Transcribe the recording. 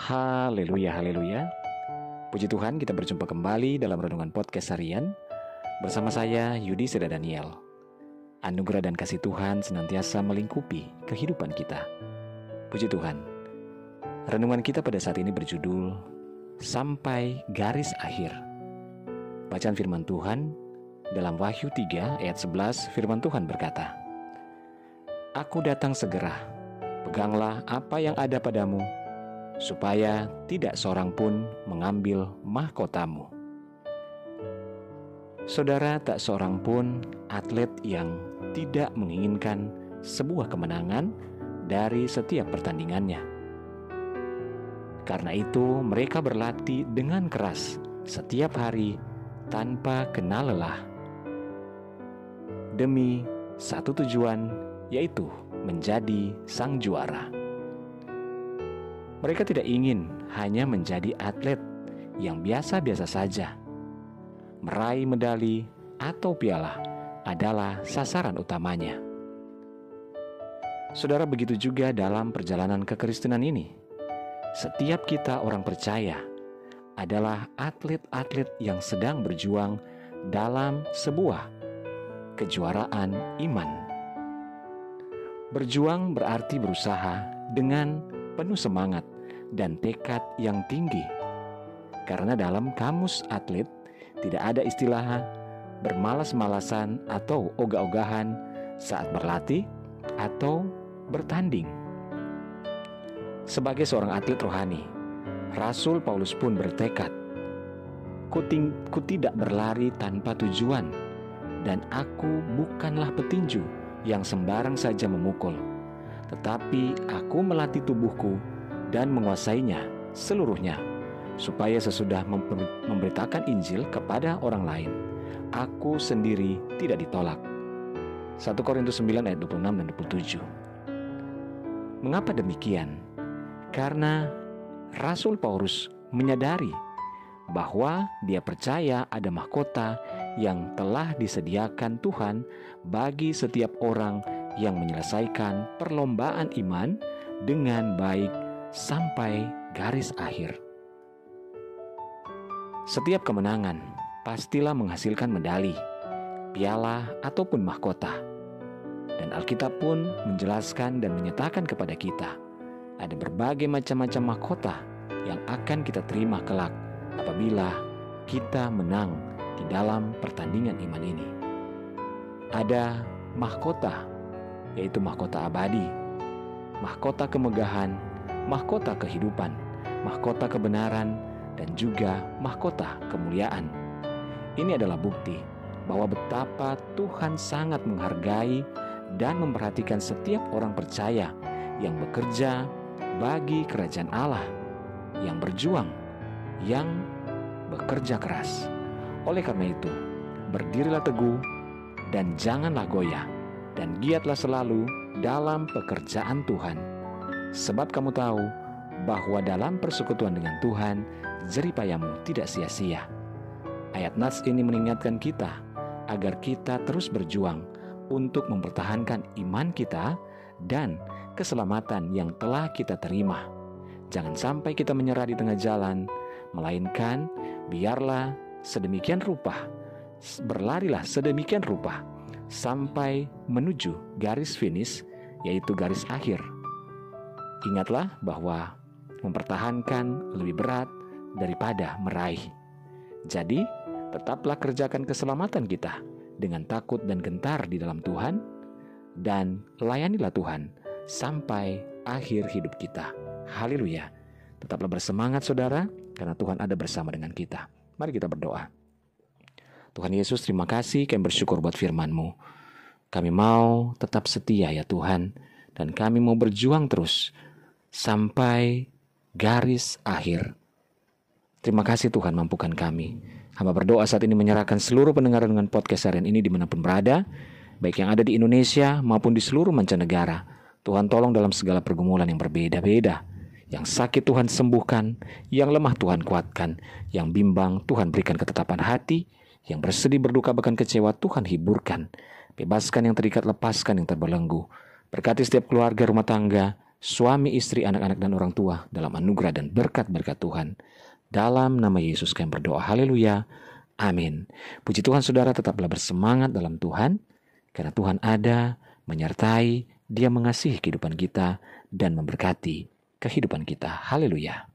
Haleluya, haleluya. Puji Tuhan kita berjumpa kembali dalam Renungan Podcast Harian bersama saya Yudi Seda Daniel. Anugerah dan kasih Tuhan senantiasa melingkupi kehidupan kita. Puji Tuhan. Renungan kita pada saat ini berjudul Sampai Garis Akhir. Bacaan firman Tuhan dalam Wahyu 3 ayat 11 firman Tuhan berkata, Aku datang segera, peganglah apa yang ada padamu, supaya tidak seorang pun mengambil mahkotamu. Saudara, tak seorang pun atlet yang tidak menginginkan sebuah kemenangan dari setiap pertandingannya. Karena itu, mereka berlatih dengan keras setiap hari tanpa kenal lelah, demi satu tujuan, yaitu menjadi sang juara. Mereka tidak ingin hanya menjadi atlet yang biasa-biasa saja. Meraih medali atau piala adalah sasaran utamanya. Saudara, begitu juga dalam perjalanan kekristenan ini. Setiap kita orang percaya adalah atlet-atlet yang sedang berjuang dalam sebuah kejuaraan iman. Berjuang berarti berusaha dengan penuh semangat dan tekad yang tinggi. Karena dalam kamus atlet tidak ada istilah bermalas-malasan atau ogah-ogahan saat berlatih atau bertanding. Sebagai seorang atlet rohani, Rasul Paulus pun bertekad, ku, tidak berlari tanpa tujuan, dan aku bukanlah petinju yang sembarang saja memukul, tetapi aku melatih tubuhku dan menguasainya seluruhnya, supaya sesudah memberitakan Injil kepada orang lain, aku sendiri tidak ditolak. 1 Korintus 9 ayat 26 dan 27 Mengapa demikian? Karena Rasul Paulus menyadari bahwa dia percaya ada mahkota yang telah disediakan Tuhan bagi setiap orang yang menyelesaikan perlombaan iman dengan baik sampai garis akhir. Setiap kemenangan pastilah menghasilkan medali, piala, ataupun mahkota. Dan Alkitab pun menjelaskan dan menyatakan kepada kita ada berbagai macam-macam mahkota yang akan kita terima kelak apabila kita menang di dalam pertandingan iman ini. Ada mahkota, yaitu mahkota abadi, mahkota kemegahan, mahkota kehidupan, mahkota kebenaran, dan juga mahkota kemuliaan. Ini adalah bukti bahwa betapa Tuhan sangat menghargai dan memperhatikan setiap orang percaya yang bekerja bagi kerajaan Allah, yang berjuang, yang bekerja keras. Oleh karena itu, berdirilah teguh dan janganlah goyah, dan giatlah selalu dalam pekerjaan Tuhan. Sebab kamu tahu bahwa dalam persekutuan dengan Tuhan, jeripayamu tidak sia-sia. Ayat Nas ini mengingatkan kita agar kita terus berjuang untuk mempertahankan iman kita dan keselamatan yang telah kita terima. Jangan sampai kita menyerah di tengah jalan, melainkan biarlah sedemikian rupa, berlarilah sedemikian rupa sampai menuju garis finish, yaitu garis akhir. Ingatlah bahwa mempertahankan lebih berat daripada meraih. Jadi, tetaplah kerjakan keselamatan kita dengan takut dan gentar di dalam Tuhan, dan layanilah Tuhan sampai akhir hidup kita. Haleluya! Tetaplah bersemangat, saudara, karena Tuhan ada bersama dengan kita. Mari kita berdoa. Tuhan Yesus, terima kasih kami bersyukur buat firman-Mu. Kami mau tetap setia ya Tuhan, dan kami mau berjuang terus sampai garis akhir. Terima kasih Tuhan mampukan kami. Hamba berdoa saat ini menyerahkan seluruh pendengar dengan podcast harian ini di mana pun berada, baik yang ada di Indonesia maupun di seluruh mancanegara. Tuhan tolong dalam segala pergumulan yang berbeda-beda. Yang sakit Tuhan sembuhkan, yang lemah Tuhan kuatkan, yang bimbang Tuhan berikan ketetapan hati, yang bersedih berduka bahkan kecewa Tuhan hiburkan. Bebaskan yang terikat, lepaskan yang terbelenggu. Berkati setiap keluarga rumah tangga, suami, istri, anak-anak, dan orang tua dalam anugerah dan berkat-berkat Tuhan. Dalam nama Yesus kami berdoa. Haleluya. Amin. Puji Tuhan saudara tetaplah bersemangat dalam Tuhan. Karena Tuhan ada, menyertai, dia mengasihi kehidupan kita, dan memberkati kehidupan kita. Haleluya.